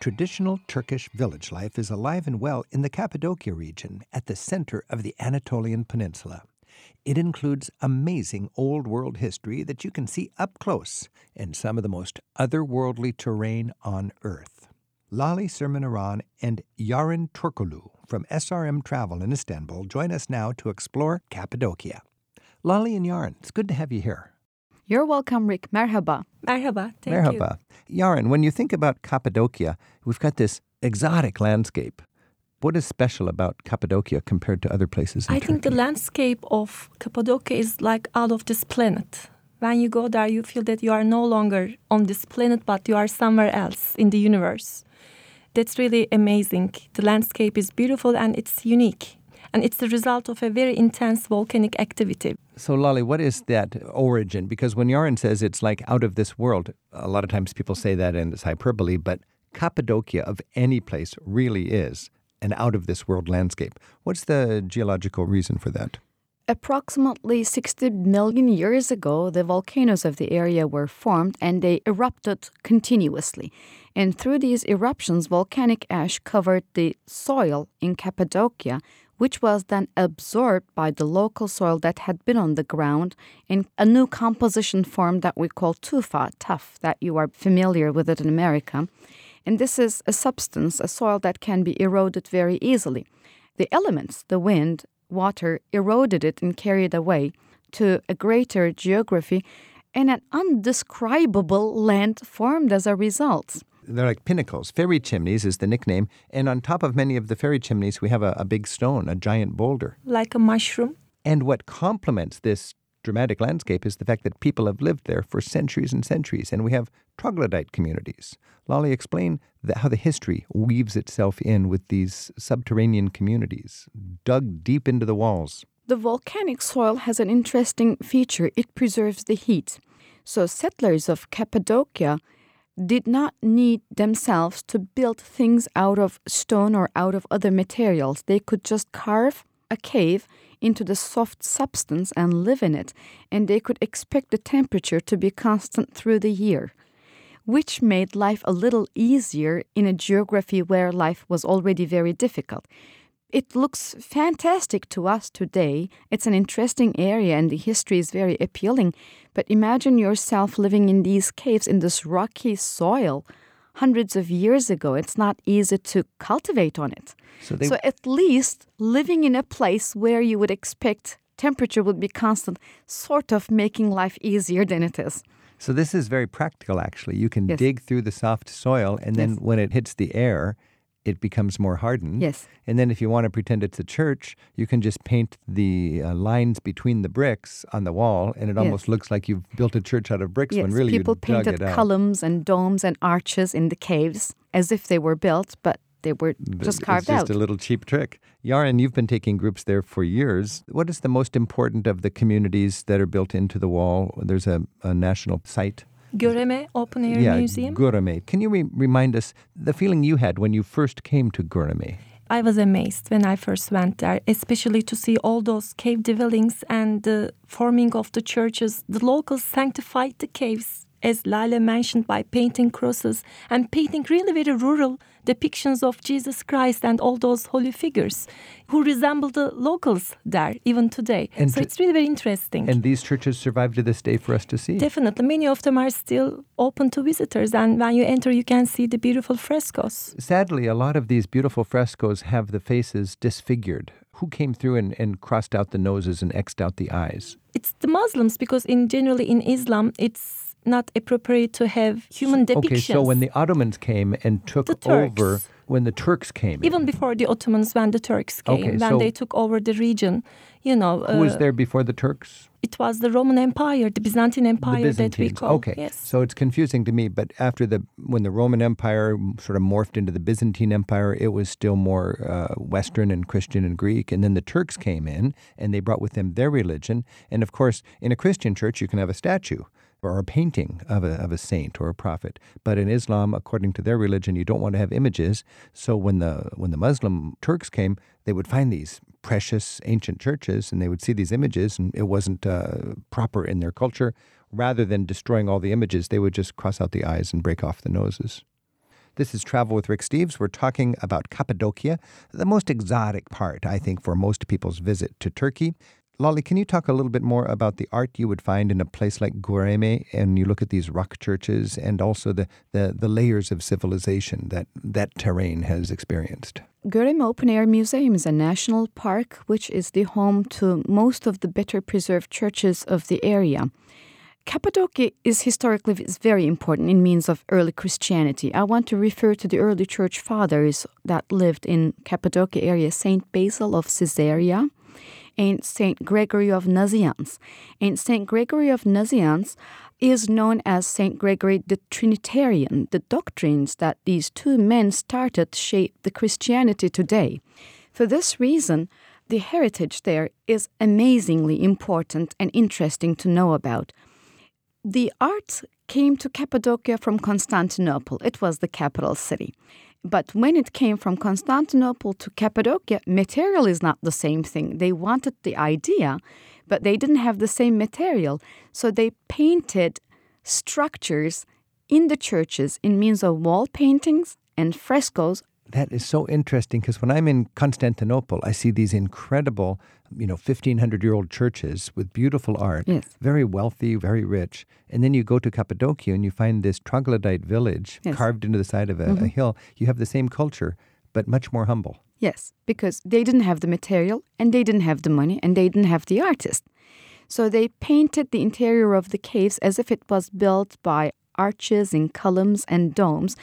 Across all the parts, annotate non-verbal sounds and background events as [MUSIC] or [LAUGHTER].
Traditional Turkish village life is alive and well in the Cappadocia region at the center of the Anatolian Peninsula. It includes amazing old world history that you can see up close in some of the most otherworldly terrain on Earth. Lali Sürmenaran and Yarin Turkoglu from SRM Travel in Istanbul join us now to explore Cappadocia. Lali and Yarin, it's good to have you here. You're welcome, Rick. Merhaba. Merhaba. Thank you. Merhaba. Yarın, when you think about Cappadocia, we've got this exotic landscape. What is special about Cappadocia compared to other places in I think the landscape of Cappadocia is like out of this planet. When you go there, you feel that you are no longer on this planet, but you are somewhere else in the universe. That's really amazing. The landscape is beautiful and it's unique. And it's the result of a very intense volcanic activity. So, Lali, what is that origin? Because when Yarın says it's like out of this world, a lot of times people say that and it's hyperbole, but Cappadocia of any place really is an out of this world landscape. What's the geological reason for that? Approximately 60 million years ago, the volcanoes of the area were formed and they erupted continuously. And through these eruptions, volcanic ash covered the soil in Cappadocia, which was then absorbed by the local soil that had been on the ground in a new composition formed that we call tufa, tuff, that you are familiar with it in America. And this is a substance, a soil that can be eroded very easily. The elements, the wind, water, eroded it and carried away to a greater geography, and an undescribable land formed as a result. They're like pinnacles. Fairy chimneys is the nickname. And on top of many of the fairy chimneys, we have a, a big stone, a giant boulder. Like a mushroom. And what complements this dramatic landscape is the fact that people have lived there for centuries and centuries, and we have troglodyte communities. Lolly, explain the, how the history weaves itself in with these subterranean communities, dug deep into the walls. The volcanic soil has an interesting feature it preserves the heat. So, settlers of Cappadocia did not need themselves to build things out of stone or out of other materials. They could just carve a cave into the soft substance and live in it, and they could expect the temperature to be constant through the year, which made life a little easier in a geography where life was already very difficult. It looks fantastic to us today. It's an interesting area and the history is very appealing. But imagine yourself living in these caves in this rocky soil hundreds of years ago. It's not easy to cultivate on it. So they- so at least living in a place where you would expect temperature would be constant, sort of making life easier than it is. So this is very practical, actually. You can Yes. dig through the soft soil, and then Yes. when it hits the air, it becomes more hardened. Yes. And then if you want to pretend it's a church, you can just paint the uh, lines between the bricks on the wall, and it almost looks like you've built a church out of bricks when Yes, really people painted columns and domes and arches in the caves as if they were built, but they were just carved It's just out. a little cheap trick. Yaron, you've been taking groups there for years. What is the most important of the communities that are built into the wall? There's a, a national site. Göreme Open Air yeah, Museum. Göreme. Can you re- remind us the feeling you had when you first came to Göreme? I was amazed when I first went there, especially to see all those cave dwellings and the forming of the churches. The locals sanctified the caves, as Lale mentioned, by painting crosses and painting really very rural depictions of Jesus Christ and all those holy figures who resemble the locals there even today. And so it's really very interesting. And these churches survive to this day for us to see. Definitely, many of them are still open to visitors, and when you enter, you can see the beautiful frescoes. Sadly, a lot of these beautiful frescoes have the faces disfigured. Who came through and, and crossed out the noses and X'd out the eyes? it's the Muslims because in generally in Islam it's not appropriate to have human depictions. Okay, so when the Ottomans came and took over, when the Turks came, in, even before the Ottomans, when the Turks came, Okay, when so- they took over the region, you know, who was uh, there before the Turks? it was the Roman Empire, the Byzantine Empire the that we Byzantines. call. Okay, Yes. so it's confusing to me. But after the when the Roman Empire sort of morphed into the Byzantine Empire, it was still more uh, Western and Christian and Greek. And then the Turks came in, and they brought with them their religion. And of course, in a Christian church, you can have a statue or a painting of a, of a saint or a prophet. But in Islam, according to their religion, you don't want to have images. So when the when the Muslim Turks came, they would find these precious ancient churches and they would see these images, and it wasn't uh, proper in their culture. Rather than destroying all the images, they would just cross out the eyes and break off the noses. This is Travel with Rick Steves. We're talking about Cappadocia, the most exotic part, I think, for most people's visit to Turkey. Lolly, can you talk a little bit more about the art you would find in a place like Göreme and you look at these rock churches and also the, the, the layers of civilization that that terrain has experienced? Göreme Open Air Museum is a national park which is the home to most of the better preserved churches of the area. Cappadocia is historically is very important in means of early Christianity. I want to refer to the early church fathers that lived in Cappadocia area, Saint Basil of Caesarea, and Saint Gregory of Nazianz. And Saint Gregory of Nazianz is known as Saint Gregory the Trinitarian. The doctrines that these two men started shape the Christianity today. For this reason, the heritage there is amazingly important and interesting to know about. The art came to Cappadocia from Constantinople. It was the capital city. But when it came from Constantinople to Cappadocia, material is not the same thing. They wanted the idea, but they didn't have the same material. So they painted structures in the churches in means of wall paintings and frescoes that is so interesting because when I'm in Constantinople, I see these incredible, you know, 1500 year old churches with beautiful art, yes. very wealthy, very rich. And then you go to Cappadocia and you find this troglodyte village yes. carved into the side of a, mm-hmm. a hill. You have the same culture, but much more humble. Yes, because they didn't have the material and they didn't have the money and they didn't have the artist. So they painted the interior of the caves as if it was built by arches and columns and domes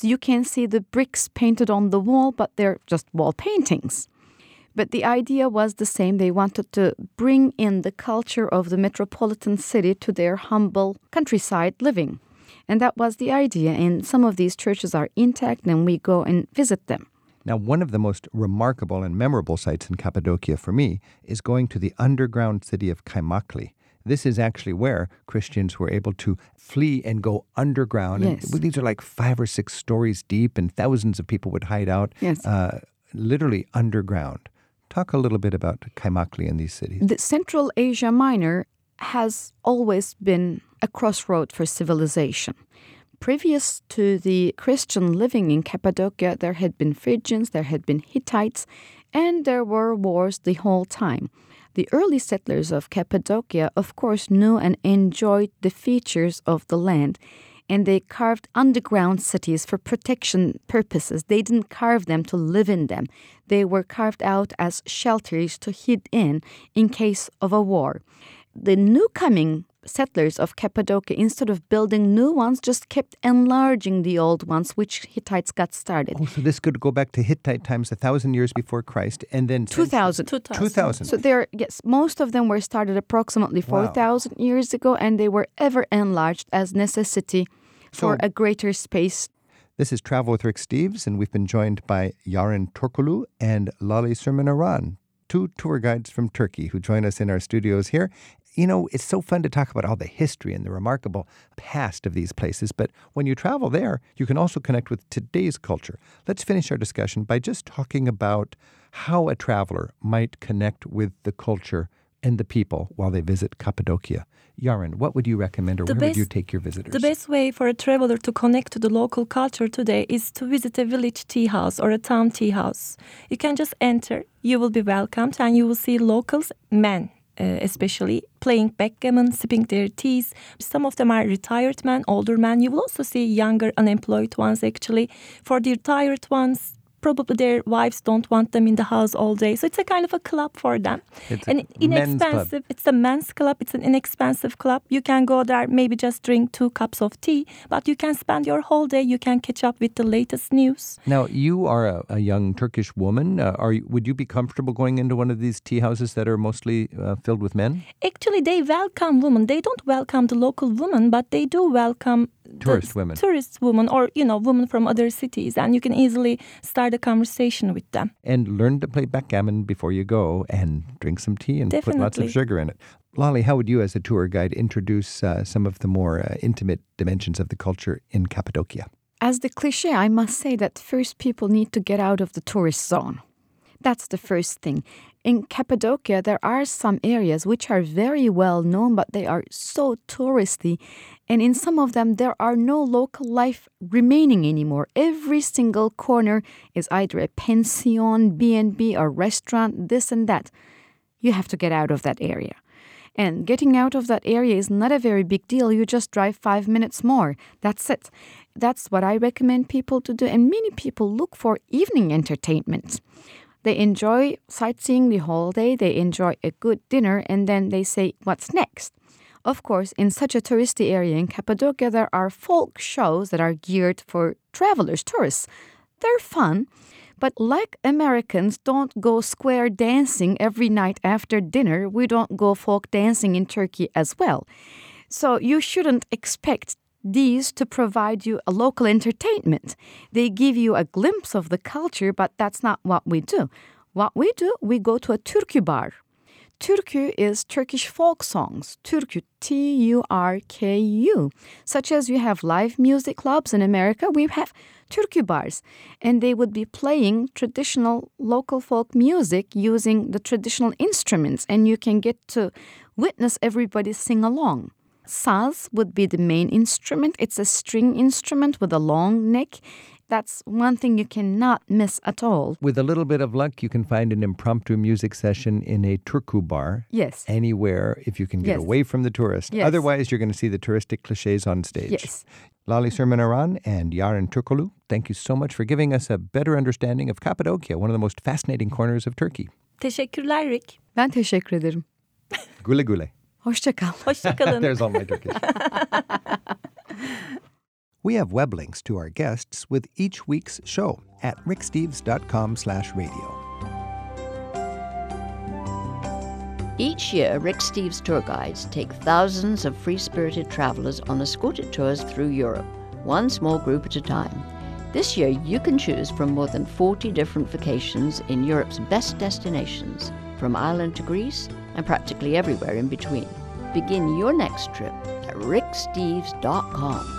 you can see the bricks painted on the wall, but they're just wall paintings. But the idea was the same. They wanted to bring in the culture of the metropolitan city to their humble countryside living. And that was the idea. And some of these churches are intact, and we go and visit them. Now, one of the most remarkable and memorable sites in Cappadocia for me is going to the underground city of Kaymakli. This is actually where Christians were able to flee and go underground. Yes. And these are like five or six stories deep, and thousands of people would hide out, yes. uh, literally underground. Talk a little bit about Kaymakli and these cities. The Central Asia Minor has always been a crossroad for civilization. Previous to the Christian living in Cappadocia, there had been Phrygians, there had been Hittites, and there were wars the whole time. The early settlers of Cappadocia, of course, knew and enjoyed the features of the land, and they carved underground cities for protection purposes. They didn't carve them to live in them, they were carved out as shelters to hid in in case of a war. The new coming settlers of Cappadocia, instead of building new ones, just kept enlarging the old ones, which Hittites got started. Oh, so this could go back to Hittite times, a thousand years before Christ, and then 2000. 2000. So there, yes, most of them were started approximately 4,000 wow. years ago, and they were ever enlarged as necessity for so, a greater space. This is Travel with Rick Steves, and we've been joined by Yaren Turkulu and Lale Surmanaran, two tour guides from Turkey who join us in our studios here you know, it's so fun to talk about all the history and the remarkable past of these places, but when you travel there, you can also connect with today's culture. Let's finish our discussion by just talking about how a traveler might connect with the culture and the people while they visit Cappadocia. Yaren, what would you recommend or the where best, would you take your visitors? The best way for a traveler to connect to the local culture today is to visit a village tea house or a town tea house. You can just enter, you will be welcomed, and you will see locals, men, uh, especially playing backgammon, sipping their teas. Some of them are retired men, older men. You will also see younger unemployed ones actually. For the retired ones, probably their wives don't want them in the house all day. So it's a kind of a club for them. It's and inexpensive. It's a men's club. It's an inexpensive club. You can go there, maybe just drink two cups of tea, but you can spend your whole day. You can catch up with the latest news. Now, you are a, a young Turkish woman. Uh, are you, would you be comfortable going into one of these tea houses that are mostly uh, filled with men? Actually, they welcome women. They don't welcome the local women, but they do welcome tourist women. tourist women or you know women from other cities and you can easily start a conversation with them. And learn to play backgammon before you go and drink some tea and Definitely. put lots of sugar in it. Lolly how would you as a tour guide introduce uh, some of the more uh, intimate dimensions of the culture in cappadocia? As the cliche i must say that first people need to get out of the tourist zone. That's the first thing In Cappadocia, there are some areas which are very well known, but they are so touristy. And in some of them, there are no local life remaining anymore. Every single corner is either a pension, B&B, or restaurant, this and that. You have to get out of that area. And getting out of that area is not a very big deal. You just drive five minutes more. That's it. That's what I recommend people to do. And many people look for evening entertainment. They enjoy sightseeing the whole day, they enjoy a good dinner, and then they say, What's next? Of course, in such a touristy area in Cappadocia, there are folk shows that are geared for travelers, tourists. They're fun, but like Americans don't go square dancing every night after dinner, we don't go folk dancing in Turkey as well. So you shouldn't expect these to provide you a local entertainment. They give you a glimpse of the culture, but that's not what we do. What we do, we go to a türkü bar. Türkü is Turkish folk songs. Türkü, T-U-R-K-U. Such as you have live music clubs in America, we have türkü bars. And they would be playing traditional local folk music using the traditional instruments. And you can get to witness everybody sing along. Saz would be the main instrument. It's a string instrument with a long neck. That's one thing you cannot miss at all. With a little bit of luck, you can find an impromptu music session in a turku bar. Yes. Anywhere if you can get Yes. away from the tourist. Yes. Otherwise, you're going to see the touristic cliches on stage. Yes. Lali Sirmanaran and Yarın Turkolu, thank you so much for giving us a better understanding of Cappadocia, one of the most fascinating corners of Turkey. Teşekkürler Rick. Ben teşekkür ederim. Gule gule. Hoşça kal. [LAUGHS] Hoşçakalın. There's all my Turkish. [LAUGHS] we have web links to our guests with each week's show at ricksteves.com slash radio. Each year, Rick Steves tour guides take thousands of free spirited travelers on escorted tours through Europe, one small group at a time. This year, you can choose from more than 40 different vacations in Europe's best destinations, from Ireland to Greece and practically everywhere in between. Begin your next trip at ricksteves.com.